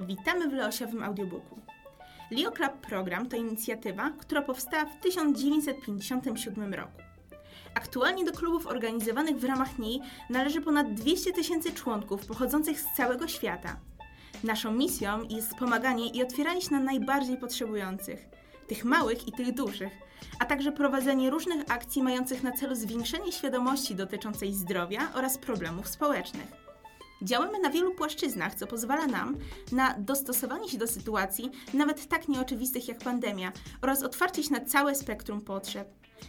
Witamy w Leosiowym audiobooku. Leo Club Program to inicjatywa, która powstała w 1957 roku. Aktualnie do klubów organizowanych w ramach niej należy ponad 200 tysięcy członków pochodzących z całego świata. Naszą misją jest pomaganie i otwieranie się na najbardziej potrzebujących, tych małych i tych dużych, a także prowadzenie różnych akcji mających na celu zwiększenie świadomości dotyczącej zdrowia oraz problemów społecznych. Działamy na wielu płaszczyznach, co pozwala nam na dostosowanie się do sytuacji, nawet tak nieoczywistych jak pandemia, oraz otwarcie się na całe spektrum potrzeb.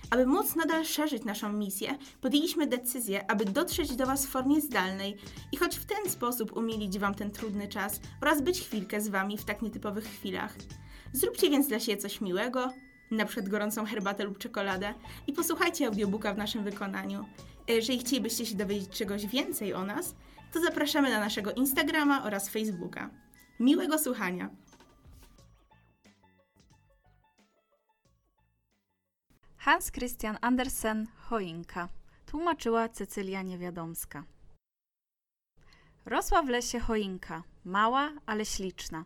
Aby móc nadal szerzyć naszą misję, podjęliśmy decyzję, aby dotrzeć do Was w formie zdalnej i choć w ten sposób umilić Wam ten trudny czas oraz być chwilkę z Wami w tak nietypowych chwilach. Zróbcie więc dla siebie coś miłego, na przykład gorącą herbatę lub czekoladę i posłuchajcie audiobooka w naszym wykonaniu. Jeżeli chcielibyście się dowiedzieć czegoś więcej o nas, to zapraszamy na naszego Instagrama oraz Facebooka. Miłego słuchania! Hans Christian Andersen Choinka tłumaczyła Cecylia Niewiadomska. Rosła w lesie choinka, mała, ale śliczna.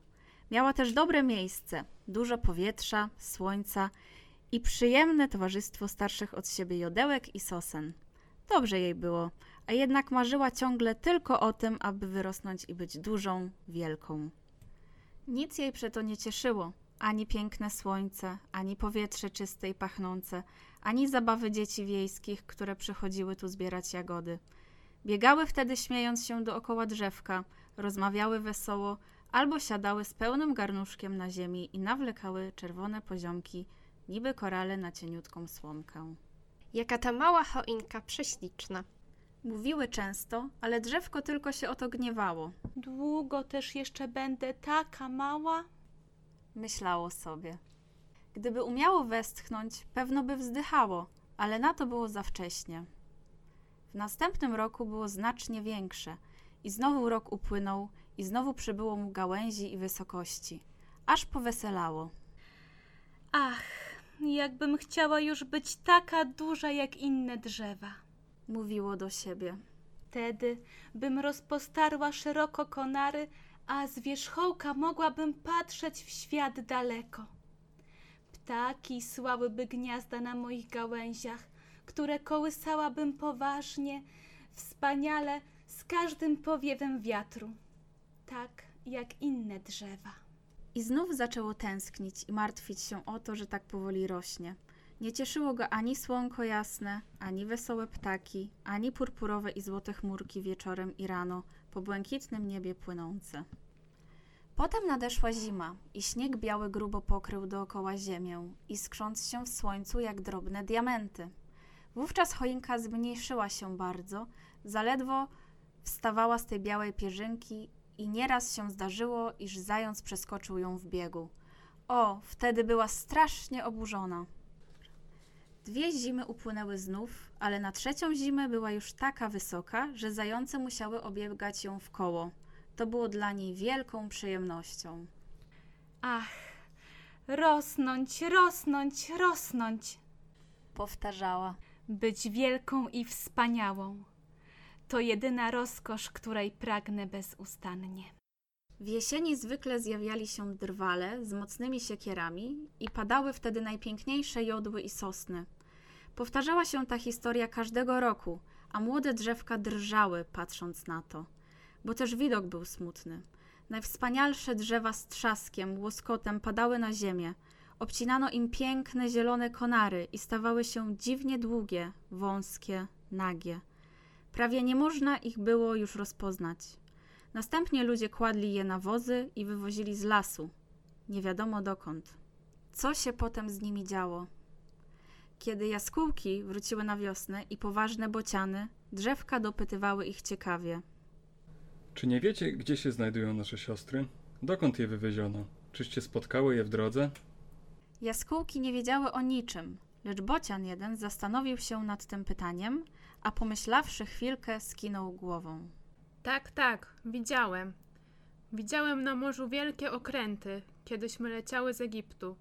Miała też dobre miejsce, dużo powietrza, słońca i przyjemne towarzystwo starszych od siebie jodełek i sosen. Dobrze jej było, a jednak marzyła ciągle tylko o tym, aby wyrosnąć i być dużą, wielką. Nic jej przeto nie cieszyło, ani piękne słońce, ani powietrze czyste i pachnące, ani zabawy dzieci wiejskich, które przychodziły tu zbierać jagody. Biegały wtedy śmiejąc się dookoła drzewka, rozmawiały wesoło, albo siadały z pełnym garnuszkiem na ziemi i nawlekały czerwone poziomki, niby korale na cieniutką słomkę. Jaka ta mała choinka prześliczna. Mówiły często, ale drzewko tylko się o to gniewało. Długo też jeszcze będę taka mała? Myślało sobie. Gdyby umiało westchnąć, pewno by wzdychało, ale na to było za wcześnie. W następnym roku było znacznie większe i znowu rok upłynął i znowu przybyło mu gałęzi i wysokości, aż poweselało. Ach, jakbym chciała już być taka duża jak inne drzewa. Mówiło do siebie. Wtedy bym rozpostarła szeroko konary, a z wierzchołka mogłabym patrzeć w świat daleko. Ptaki słałyby gniazda na moich gałęziach, które kołysałabym poważnie, wspaniale, z każdym powiewem wiatru, tak jak inne drzewa. I znów zaczęło tęsknić i martwić się o to, że tak powoli rośnie. Nie cieszyło go ani słonko jasne, ani wesołe ptaki, ani purpurowe i złote chmurki wieczorem i rano po błękitnym niebie płynące. Potem nadeszła zima i śnieg biały grubo pokrył dookoła ziemię, iskrząc się w słońcu jak drobne diamenty. Wówczas choinka zmniejszyła się bardzo, zaledwo wstawała z tej białej pierzynki i nieraz się zdarzyło, iż zając przeskoczył ją w biegu. O, wtedy była strasznie oburzona. Dwie zimy upłynęły znów, ale na trzecią zimę była już taka wysoka, że zające musiały obiegać ją w koło. To było dla niej wielką przyjemnością. Ach, rosnąć, rosnąć, rosnąć, Powtarzała. być wielką i wspaniałą. To jedyna rozkosz, której pragnę bezustannie. W jesieni zwykle zjawiali się drwale z mocnymi siekierami i padały wtedy najpiękniejsze jodły i sosny. Powtarzała się ta historia każdego roku, a młode drzewka drżały, patrząc na to, bo też widok był smutny. Najwspanialsze drzewa z trzaskiem, łoskotem padały na ziemię. Obcinano im piękne zielone konary i stawały się dziwnie długie, wąskie, nagie. Prawie nie można ich było już rozpoznać. Następnie ludzie kładli je na wozy i wywozili z lasu. Nie wiadomo dokąd. Co się potem z nimi działo? Kiedy jaskółki wróciły na wiosnę i poważne bociany, drzewka dopytywały ich ciekawie. Czy nie wiecie, gdzie się znajdują nasze siostry? Dokąd je wywieziono? Czyście spotkały je w drodze? Jaskółki nie wiedziały o niczym, lecz bocian jeden zastanowił się nad tym pytaniem, a pomyślawszy chwilkę, skinął głową. Tak, tak, widziałem. Widziałem na morzu wielkie okręty, kiedyśmy leciały z Egiptu.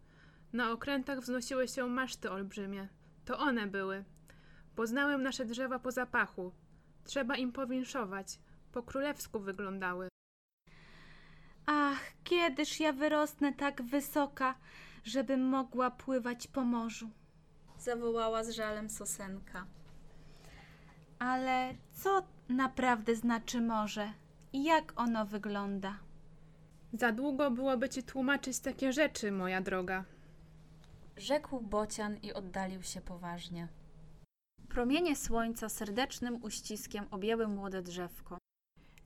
Na okrętach wznosiły się maszty olbrzymie. To one były. Poznałem nasze drzewa po zapachu. Trzeba im powinszować. Po królewsku wyglądały. Ach, kiedyż ja wyrosnę tak wysoka, żebym mogła pływać po morzu. Zawołała z żalem Sosenka. Ale co naprawdę znaczy morze i jak ono wygląda? Za długo byłoby ci tłumaczyć takie rzeczy, moja droga. Rzekł bocian i oddalił się poważnie. Promienie słońca serdecznym uściskiem objęły młode drzewko.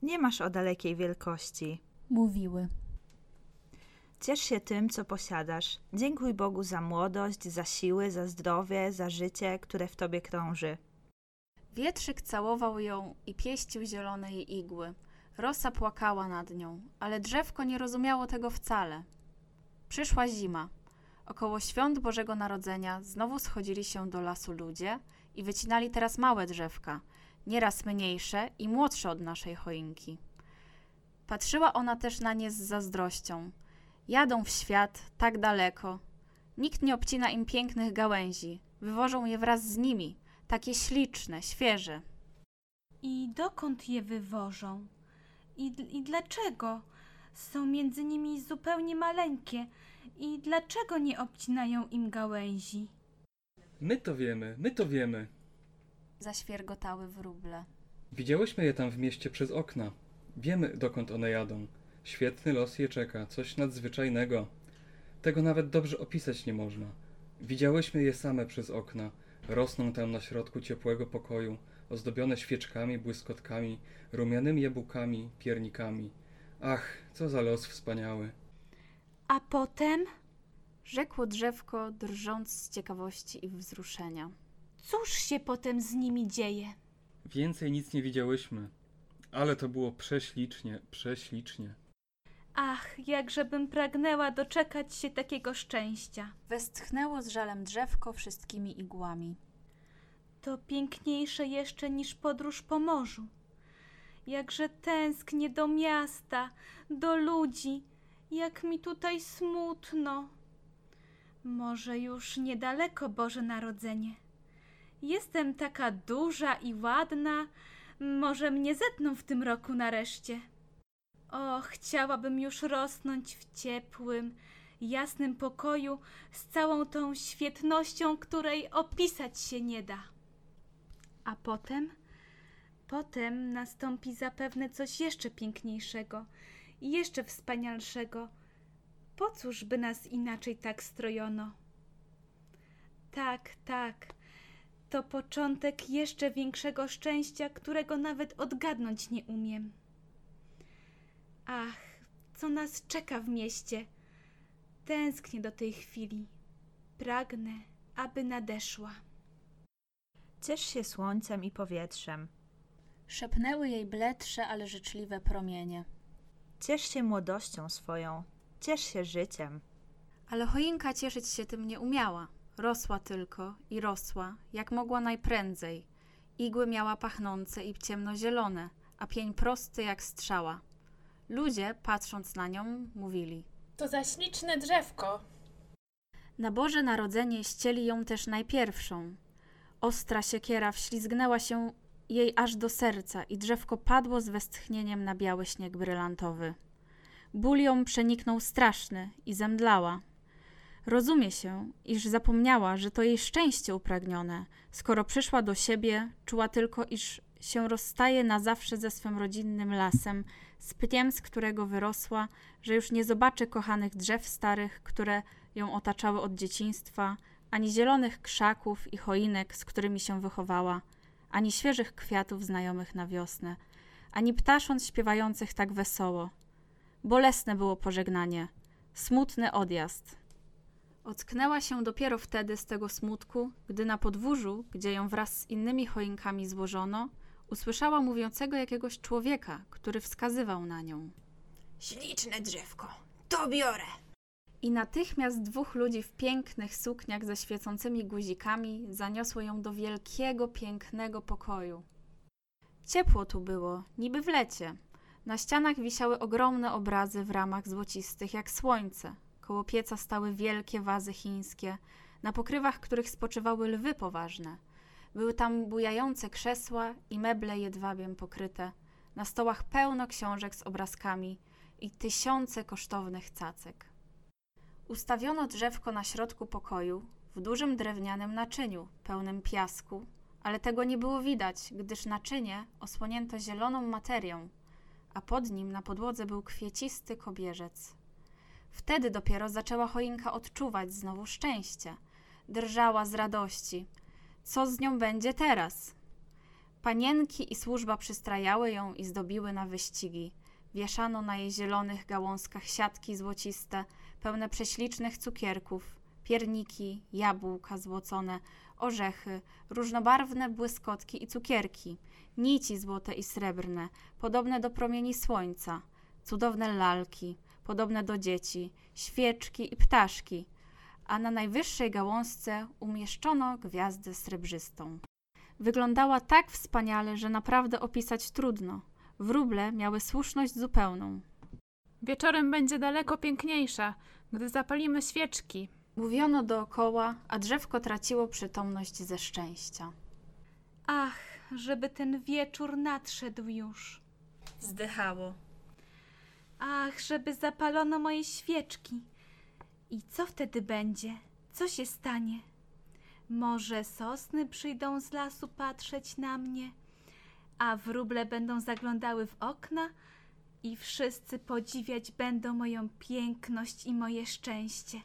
Nie masz o dalekiej wielkości. Mówiły. Ciesz się tym, co posiadasz. Dziękuj Bogu za młodość, za siły, za zdrowie, za życie, które w tobie krąży. Wietrzyk całował ją i pieścił zielone jej igły. Rosa płakała nad nią, ale drzewko nie rozumiało tego wcale. Przyszła zima. Około świąt Bożego Narodzenia znowu schodzili się do lasu ludzie i wycinali teraz małe drzewka, nieraz mniejsze i młodsze od naszej choinki. Patrzyła ona też na nie z zazdrością. Jadą w świat tak daleko. Nikt nie obcina im pięknych gałęzi. Wywożą je wraz z nimi, takie śliczne, świeże. I dokąd je wywożą? I, I dlaczego? Są między nimi zupełnie maleńkie. I dlaczego nie obcinają im gałęzi? My to wiemy, my to wiemy. Zaświergotały wróble. Widziałyśmy je tam w mieście przez okna. Wiemy, dokąd one jadą. Świetny los je czeka, coś nadzwyczajnego. Tego nawet dobrze opisać nie można. Widziałyśmy je same przez okna. Rosną tam na środku ciepłego pokoju, ozdobione świeczkami, błyskotkami, rumianymi jabłkami, piernikami. Ach, co za los wspaniały. A potem? Rzekło drzewko, drżąc z ciekawości i wzruszenia. Cóż się potem z nimi dzieje? Więcej nic nie widziałyśmy. Ale to było prześlicznie, prześlicznie. Ach, jakżebym pragnęła doczekać się takiego szczęścia. Westchnęło z żalem drzewko wszystkimi igłami. To piękniejsze jeszcze niż podróż po morzu. Jakże tęsknię do miasta, do ludzi, jak mi tutaj smutno. Może już niedaleko Boże Narodzenie. Jestem taka duża i ładna, może mnie zetną w tym roku nareszcie. O, chciałabym już rosnąć w ciepłym, jasnym pokoju z całą tą świetnością, której opisać się nie da. A potem? Potem nastąpi zapewne coś jeszcze piękniejszego jeszcze wspanialszego. Po cóż by nas inaczej tak strojono? Tak, tak. To początek jeszcze większego szczęścia, którego nawet odgadnąć nie umiem. Ach, co nas czeka w mieście? Tęsknię do tej chwili. Pragnę, aby nadeszła. Ciesz się słońcem i powietrzem. Szepnęły jej bledsze, ale życzliwe promienie. Ciesz się młodością swoją. Ciesz się życiem. Ale choinka cieszyć się tym nie umiała. Rosła tylko i rosła, jak mogła najprędzej. Igły miała pachnące i ciemnozielone, a pień prosty jak strzała. Ludzie, patrząc na nią, mówili. To za śliczne drzewko. Na Boże Narodzenie ścieli ją też najpierwszą. Ostra siekiera wślizgnęła się jej aż do serca i drzewko padło z westchnieniem na biały śnieg brylantowy. Ból ją przeniknął straszny i zemdlała. Rozumie się, iż zapomniała, że to jej szczęście upragnione. Skoro przyszła do siebie, czuła tylko, iż się rozstaje na zawsze ze swym rodzinnym lasem, z pniem, z którego wyrosła, że już nie zobaczy kochanych drzew starych, które ją otaczały od dzieciństwa, ani zielonych krzaków i choinek, z którymi się wychowała, ani świeżych kwiatów znajomych na wiosnę, ani ptasząt śpiewających tak wesoło. Bolesne było pożegnanie, smutny odjazd. Ocknęła się dopiero wtedy z tego smutku, gdy na podwórzu, gdzie ją wraz z innymi choinkami złożono, usłyszała mówiącego jakiegoś człowieka, który wskazywał na nią. Śliczne drzewko, to biorę. I natychmiast dwóch ludzi w pięknych sukniach ze świecącymi guzikami zaniosło ją do wielkiego, pięknego pokoju. Ciepło tu było, niby w lecie. Na ścianach wisiały ogromne obrazy w ramach złocistych jak słońce. Koło pieca stały wielkie wazy chińskie, na pokrywach których spoczywały lwy poważne. Były tam bujające krzesła i meble jedwabiem pokryte. Na stołach pełno książek z obrazkami. i tysiące kosztownych cacek. Ustawiono drzewko na środku pokoju, w dużym drewnianym naczyniu, pełnym piasku, ale tego nie było widać, gdyż naczynie osłonięto zieloną materią, a pod nim na podłodze był kwiecisty kobierzec. Wtedy dopiero zaczęła choinka odczuwać znowu szczęście. Drżała z radości. Co z nią będzie teraz? Panienki i służba przystrajały ją i zdobiły na wyścigi. Wieszano na jej zielonych gałązkach siatki złociste, pełne prześlicznych cukierków, pierniki, jabłka złocone, orzechy, różnobarwne błyskotki i cukierki, nici złote i srebrne, podobne do promieni słońca, cudowne lalki, podobne do dzieci, świeczki i ptaszki, a na najwyższej gałązce umieszczono gwiazdę srebrzystą. Wyglądała tak wspaniale, że naprawdę opisać trudno. Wróble miały słuszność zupełną. Wieczorem będzie daleko piękniejsza, gdy zapalimy świeczki. Mówiono dookoła, a drzewko traciło przytomność ze szczęścia. Ach, żeby ten wieczór nadszedł już. Zdychało. Ach, żeby zapalono moje świeczki. I co wtedy będzie? Co się stanie? Może sosny przyjdą z lasu patrzeć na mnie, a wróble będą zaglądały w okna i wszyscy podziwiać będą moją piękność i moje szczęście.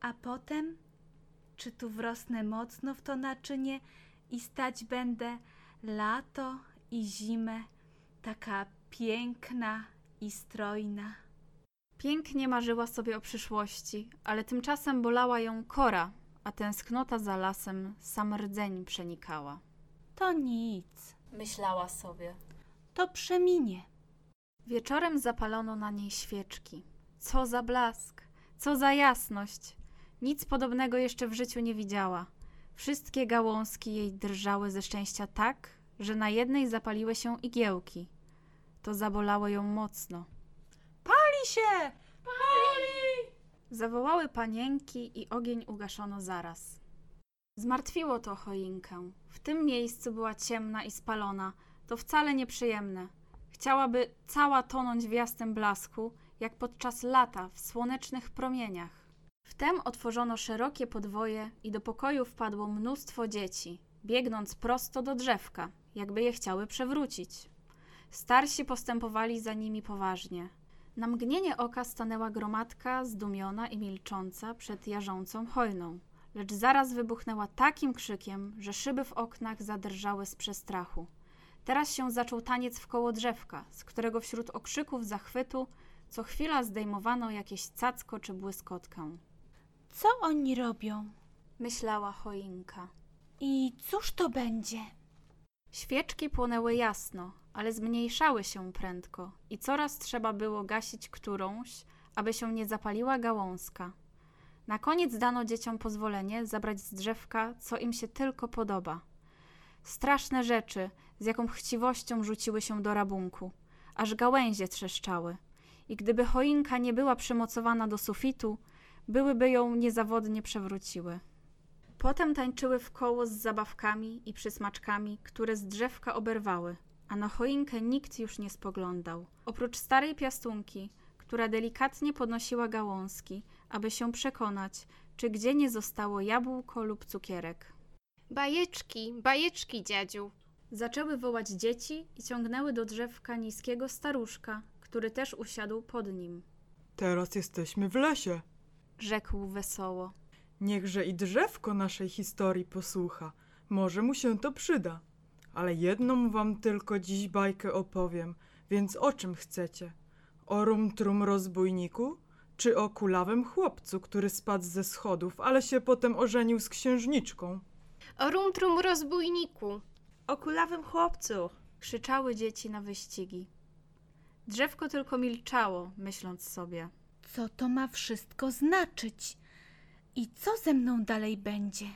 A potem, czy tu wrosnę mocno w to naczynie i stać będę lato i zimę, taka piękna i strojna. Pięknie marzyła sobie o przyszłości, ale tymczasem bolała ją kora, a tęsknota za lasem sam rdzeń przenikała. To nic, Myślała sobie. to przeminie. Wieczorem zapalono na niej świeczki. Co za blask, co za jasność. Nic podobnego jeszcze w życiu nie widziała. Wszystkie gałązki jej drżały ze szczęścia tak, że na jednej zapaliły się igiełki. To zabolało ją mocno. Pali się! Zawołały panienki i ogień ugaszono zaraz. Zmartwiło to choinkę. W tym miejscu była ciemna i spalona. To wcale nieprzyjemne. Chciałaby cała tonąć w jasnym blasku, jak podczas lata w słonecznych promieniach. Wtem otworzono szerokie podwoje i do pokoju wpadło mnóstwo dzieci, biegnąc prosto do drzewka, jakby je chciały przewrócić. Starsi postępowali za nimi poważnie. Na mgnienie oka stanęła gromadka, zdumiona i milcząca przed jarzącą hojną, lecz zaraz wybuchnęła takim krzykiem, że szyby w oknach zadrżały z przestrachu. Teraz się zaczął taniec w koło drzewka, z którego wśród okrzyków zachwytu co chwila zdejmowano jakieś cacko czy błyskotkę. Co oni robią? Myślała choinka. I cóż to będzie? Świeczki płonęły jasno, ale zmniejszały się prędko i coraz trzeba było gasić którąś, aby się nie zapaliła gałązka. Na koniec dano dzieciom pozwolenie zabrać z drzewka, co im się tylko podoba. Straszne rzeczy, z jaką chciwością rzuciły się do rabunku, aż gałęzie trzeszczały. I gdyby choinka nie była przymocowana do sufitu, byłyby ją niezawodnie przewróciły. Potem tańczyły w koło z zabawkami i przysmaczkami, które z drzewka oberwały, a na choinkę nikt już nie spoglądał. Oprócz starej piastunki, która delikatnie podnosiła gałązki, aby się przekonać, czy gdzie nie zostało jabłko lub cukierek. Bajeczki, bajeczki, dziadziu. Zaczęły wołać dzieci i ciągnęły do drzewka niskiego staruszka, który też usiadł pod nim. Teraz jesteśmy w lesie. Rzekł wesoło. Niechże i drzewko naszej historii posłucha. Może mu się to przyda. Ale jedną wam tylko dziś bajkę opowiem, więc o czym chcecie? O rum-trum rozbójniku? Czy o kulawym chłopcu, który spadł ze schodów, ale się potem ożenił z księżniczką? O rum-trum rozbójniku. O kulawym chłopcu! Krzyczały dzieci na wyścigi. Drzewko tylko milczało, myśląc sobie. Co to ma wszystko znaczyć? I co ze mną dalej będzie?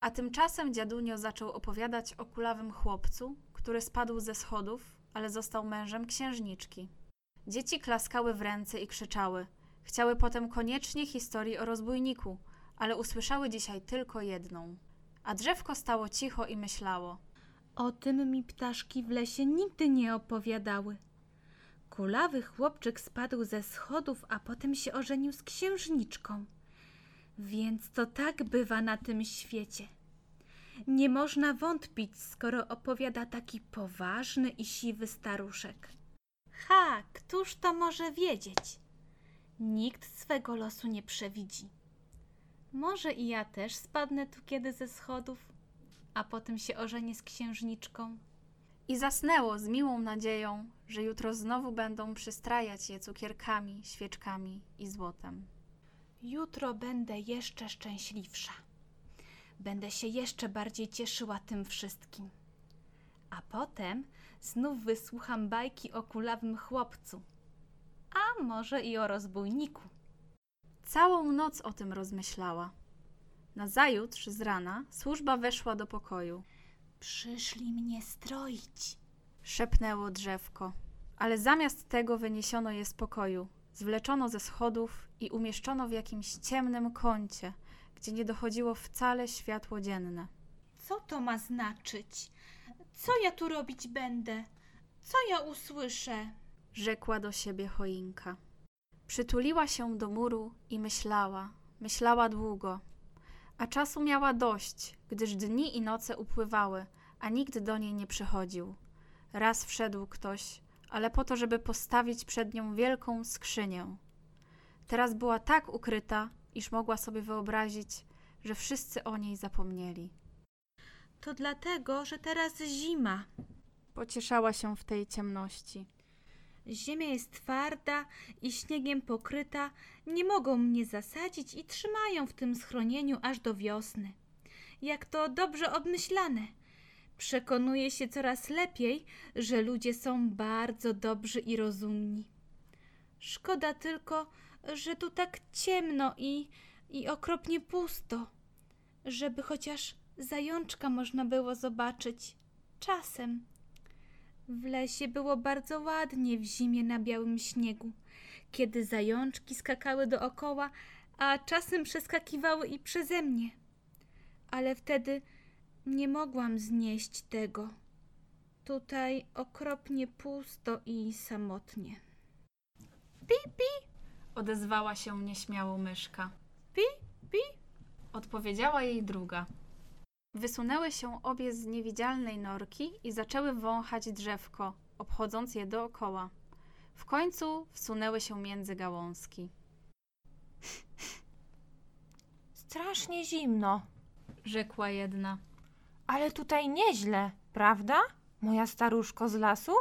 A tymczasem dziadunio zaczął opowiadać o kulawym chłopcu, który spadł ze schodów, ale został mężem księżniczki. Dzieci klaskały w ręce i krzyczały. Chciały potem koniecznie historii o rozbójniku, ale usłyszały dzisiaj tylko jedną. A drzewko stało cicho i myślało. O tym mi ptaszki w lesie nigdy nie opowiadały. kulawy chłopczyk spadł ze schodów, a potem się ożenił z księżniczką. Więc to tak bywa na tym świecie. Nie można wątpić, skoro opowiada taki poważny i siwy staruszek. Ha, któż to może wiedzieć? Nikt swego losu nie przewidzi. Może i ja też spadnę tu kiedy ze schodów, a potem się ożenię z księżniczką. I zasnęło z miłą nadzieją, że jutro znowu będą przystrajać je cukierkami, świeczkami i złotem. Jutro będę jeszcze szczęśliwsza. Będę się jeszcze bardziej cieszyła tym wszystkim. A potem znów wysłucham bajki o kulawym chłopcu. A może i o rozbójniku. Całą noc o tym rozmyślała. Nazajutrz z rana służba weszła do pokoju. Przyszli mnie stroić. Szepnęło drzewko, ale zamiast tego wyniesiono je z pokoju, zwleczono ze schodów i umieszczono w jakimś ciemnym kącie, gdzie nie dochodziło wcale światło dzienne. Co to ma znaczyć? Co ja tu robić będę? Co ja usłyszę? Rzekła do siebie choinka. Przytuliła się do muru i myślała, myślała długo, a czasu miała dość, gdyż dni i noce upływały, a nikt do niej nie przychodził. Raz wszedł ktoś, ale po to, żeby postawić przed nią wielką skrzynię. Teraz była tak ukryta, iż mogła sobie wyobrazić, że wszyscy o niej zapomnieli. To dlatego, że teraz zima. Pocieszała się w tej ciemności. Ziemia jest twarda i śniegiem pokryta, nie mogą mnie zasadzić i trzymają w tym schronieniu aż do wiosny. Jak to dobrze obmyślane. Przekonuję się coraz lepiej, że ludzie są bardzo dobrzy i rozumni. Szkoda tylko, że tu tak ciemno i, i okropnie pusto, żeby chociaż zajączka można było zobaczyć. Czasem. W lesie było bardzo ładnie w zimie na białym śniegu, kiedy zajączki skakały dookoła, a czasem przeskakiwały i przeze mnie. Ale wtedy nie mogłam znieść tego. Tutaj okropnie pusto i samotnie. Odezwała się nieśmiało myszka. Pi, pi. Odpowiedziała jej druga. Wysunęły się obie z niewidzialnej norki i zaczęły wąchać drzewko, obchodząc je dookoła. W końcu wsunęły się między gałązki. Strasznie zimno, Rzekła jedna. ale tutaj nieźle, prawda? Moja staruszko z lasu?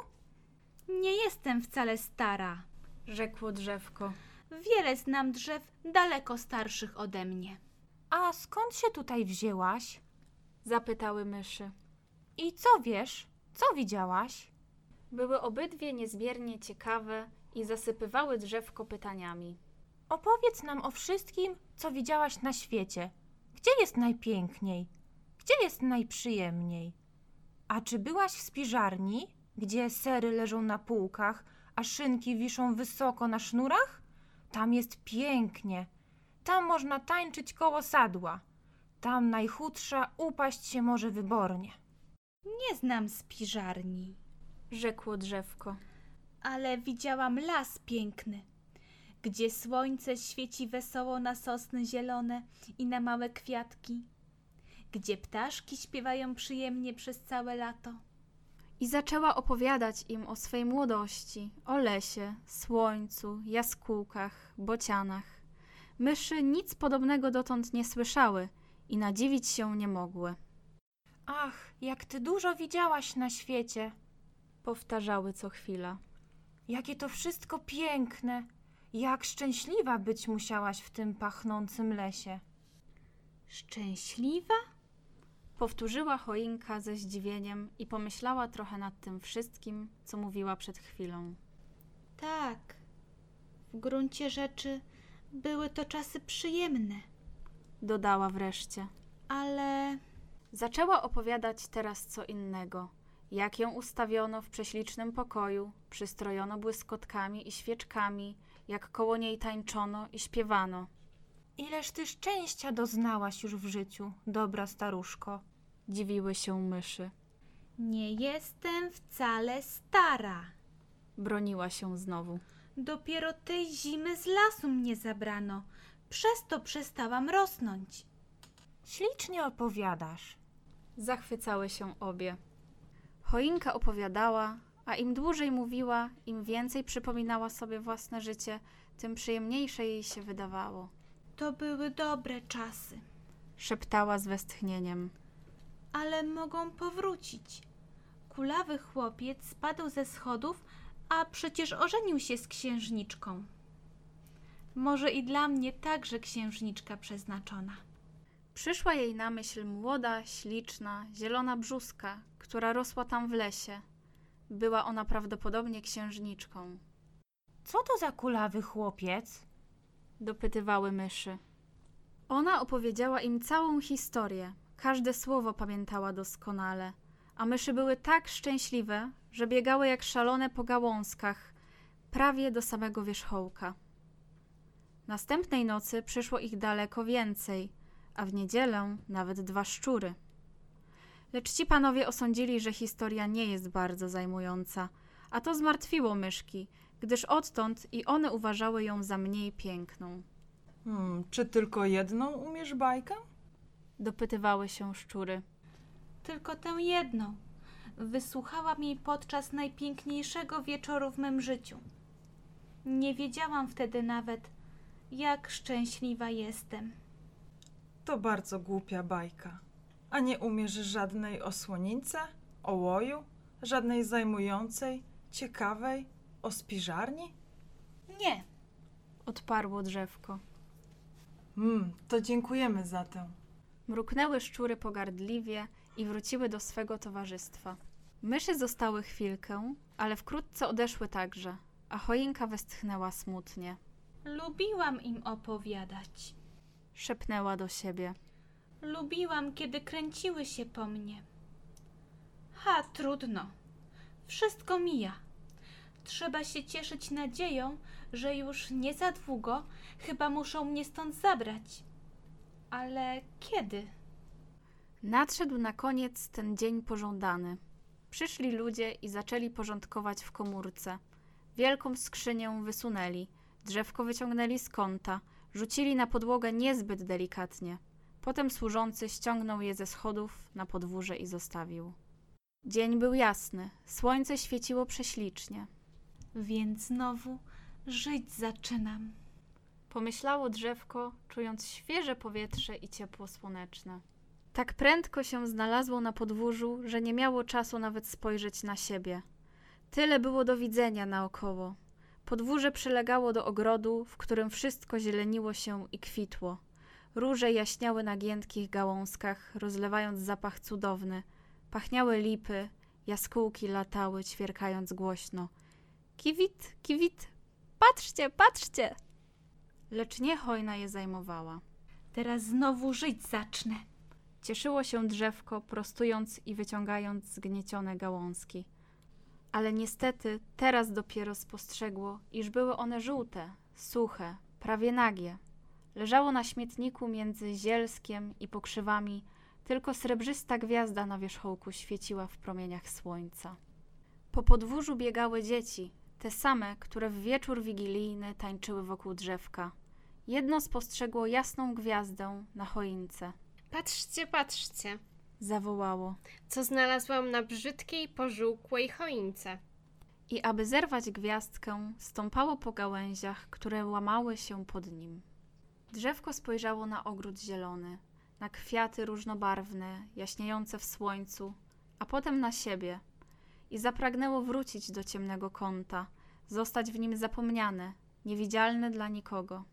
Nie jestem wcale stara. Rzekło drzewko. Wiele znam drzew daleko starszych ode mnie. A skąd się tutaj wzięłaś? Zapytały myszy. I co wiesz? Co widziałaś? Były obydwie niezmiernie ciekawe i zasypywały drzewko pytaniami. Opowiedz nam o wszystkim, co widziałaś na świecie. Gdzie jest najpiękniej? Gdzie jest najprzyjemniej? A czy byłaś w spiżarni, gdzie sery leżą na półkach, a szynki wiszą wysoko na sznurach? Tam jest pięknie. Tam można tańczyć koło sadła. Tam najchudsza upaść się może wybornie. Nie znam spiżarni, Rzekło drzewko. ale widziałam las piękny, gdzie słońce świeci wesoło na sosny zielone i na małe kwiatki, gdzie ptaszki śpiewają przyjemnie przez całe lato. I zaczęła opowiadać im o swej młodości, o lesie, słońcu, jaskółkach, bocianach. Myszy nic podobnego dotąd nie słyszały i nadziwić się nie mogły. Ach, jak ty dużo widziałaś na świecie. Powtarzały co chwila. Jakie to wszystko piękne. Jak szczęśliwa być musiałaś w tym pachnącym lesie. Szczęśliwa? Powtórzyła choinka ze zdziwieniem i pomyślała trochę nad tym wszystkim, co mówiła przed chwilą. Tak. W gruncie rzeczy były to czasy przyjemne, Dodała wreszcie. ale Zaczęła opowiadać teraz co innego. Jak ją ustawiono w prześlicznym pokoju, przystrojono błyskotkami i świeczkami, jak koło niej tańczono i śpiewano. Ileż ty szczęścia doznałaś już w życiu, dobra staruszko. Dziwiły się myszy. nie jestem wcale stara. Broniła się znowu. Dopiero tej zimy z lasu mnie zabrano. Przez to przestałam rosnąć. Ślicznie opowiadasz. Zachwycały się obie. Choinka opowiadała, a im dłużej mówiła, im więcej przypominała sobie własne życie, tym przyjemniejsze jej się wydawało. To były dobre czasy, Szeptała z westchnieniem. ale mogą powrócić. Kulawy chłopiec spadł ze schodów, a przecież ożenił się z księżniczką. Może i dla mnie także księżniczka przeznaczona. Przyszła jej na myśl młoda, śliczna, zielona brzuska, która rosła tam w lesie. Była ona prawdopodobnie księżniczką. Co to za kulawy chłopiec? Dopytywały myszy. Ona opowiedziała im całą historię. Każde słowo pamiętała doskonale. A myszy były tak szczęśliwe, że biegały jak szalone po gałązkach, prawie do samego wierzchołka. Następnej nocy przyszło ich daleko więcej, a w niedzielę nawet dwa szczury. Lecz ci panowie osądzili, że historia nie jest bardzo zajmująca, a to zmartwiło myszki, gdyż odtąd i one uważały ją za mniej piękną. Hmm, czy tylko jedną umiesz bajkę? Dopytywały się szczury. Tylko tę jedną. Wysłuchałam jej podczas najpiękniejszego wieczoru w mym życiu. Nie wiedziałam wtedy nawet, jak szczęśliwa jestem. To bardzo głupia bajka. A nie umiesz żadnej o słonince, o łoju, żadnej zajmującej, ciekawej, o spiżarni? Nie, Odparło drzewko. Hmm, to dziękujemy za tę. Mruknęły szczury pogardliwie i wróciły do swego towarzystwa. Myszy zostały chwilkę, ale wkrótce odeszły także, a choinka westchnęła smutnie. lubiłam im opowiadać. Szepnęła do siebie. Lubiłam, kiedy kręciły się po mnie. Ha, trudno. Wszystko mija. Trzeba się cieszyć nadzieją, że już nie za długo chyba muszą mnie stąd zabrać. Ale kiedy? Nadszedł na koniec ten dzień pożądany. Przyszli ludzie i zaczęli porządkować w komórce. Wielką skrzynię wysunęli, drzewko wyciągnęli z kąta, rzucili na podłogę niezbyt delikatnie. Potem służący ściągnął je ze schodów na podwórze i zostawił. Dzień był jasny, słońce świeciło prześlicznie. Więc znowu żyć zaczynam. Pomyślało drzewko, czując świeże powietrze i ciepło słoneczne. Tak prędko się znalazło na podwórzu, że nie miało czasu nawet spojrzeć na siebie. Tyle było do widzenia naokoło. Podwórze przylegało do ogrodu, w którym wszystko zieleniło się i kwitło. Róże jaśniały na giętkich gałązkach, rozlewając zapach cudowny. Pachniały lipy, jaskółki latały, ćwierkając głośno. Kiwit, kiwit, patrzcie, patrzcie! Lecz nie hojna je zajmowała. Teraz znowu żyć zacznę. Cieszyło się drzewko, prostując i wyciągając zgniecione gałązki. Ale niestety teraz dopiero spostrzegło, iż były one żółte, suche, prawie nagie. Leżało na śmietniku między zielskiem i pokrzywami, tylko srebrzysta gwiazda na wierzchołku świeciła w promieniach słońca. Po podwórzu biegały dzieci, te same, które w wieczór wigilijny tańczyły wokół drzewka. Jedno spostrzegło jasną gwiazdę na choince. Patrzcie, patrzcie, Zawołało. co znalazłam na brzydkiej, pożółkłej choince. I aby zerwać gwiazdkę, stąpało po gałęziach, które łamały się pod nim. Drzewko spojrzało na ogród zielony, na kwiaty różnobarwne, jaśniejące w słońcu, a potem na siebie i zapragnęło wrócić do ciemnego kąta, zostać w nim zapomniane, niewidzialne dla nikogo.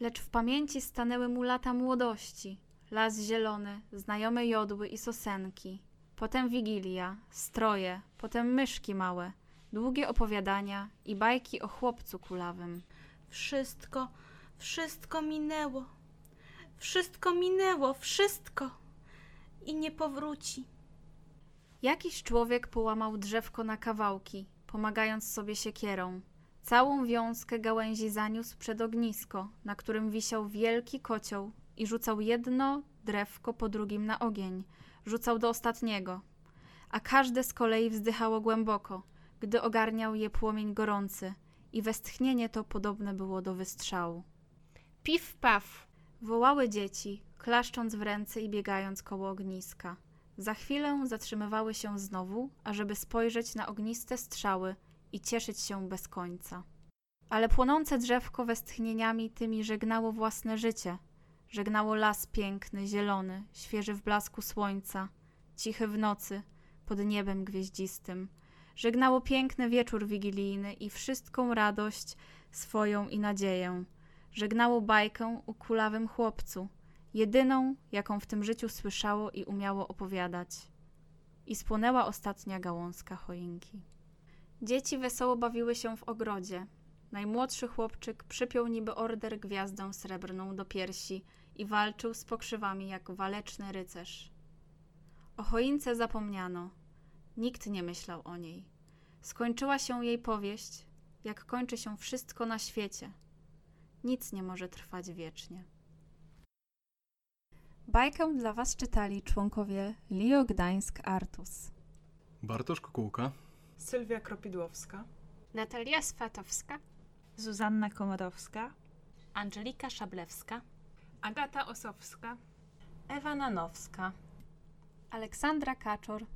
Lecz w pamięci stanęły mu lata młodości, las zielony, znajome jodły i sosenki, potem wigilia, stroje, potem myszki małe, długie opowiadania i bajki o chłopcu kulawym. Wszystko, wszystko minęło. Wszystko minęło, wszystko. I nie powróci. Jakiś człowiek połamał drzewko na kawałki, pomagając sobie siekierą. Całą wiązkę gałęzi zaniósł przed ognisko, na którym wisiał wielki kocioł i rzucał jedno drewko po drugim na ogień. Rzucał do ostatniego. A każde z kolei wzdychało głęboko. gdy ogarniał je płomień gorący i westchnienie to podobne było do wystrzału. Pif paf. Wołały dzieci, klaszcząc w ręce i biegając koło ogniska. Za chwilę zatrzymywały się znowu, ażeby spojrzeć na ogniste strzały i cieszyć się bez końca. Ale płonące drzewko westchnieniami tymi żegnało własne życie. Żegnało las piękny, zielony, świeży w blasku słońca, cichy w nocy, pod niebem gwieździstym. Żegnało piękny wieczór wigilijny i wszystką radość swoją i nadzieję. Żegnało bajkę o kulawym chłopcu, jedyną, jaką w tym życiu słyszało i umiało opowiadać. I spłonęła ostatnia gałązka choinki. Dzieci wesoło bawiły się w ogrodzie. Najmłodszy chłopczyk przypiął niby order gwiazdę srebrną do piersi i walczył z pokrzywami jak waleczny rycerz. O choince zapomniano. Nikt nie myślał o niej. Skończyła się jej powieść, jak kończy się wszystko na świecie. Nic nie może trwać wiecznie. Bajkę dla Was czytali członkowie Lio Gdańsk Artus. Bartosz Kukułka. Sylwia Kropidłowska. Natalia Swatowska. Zuzanna Komorowska. Angelika Szablewska. Agata Osowska. Ewa Nanowska. Aleksandra Kaczor,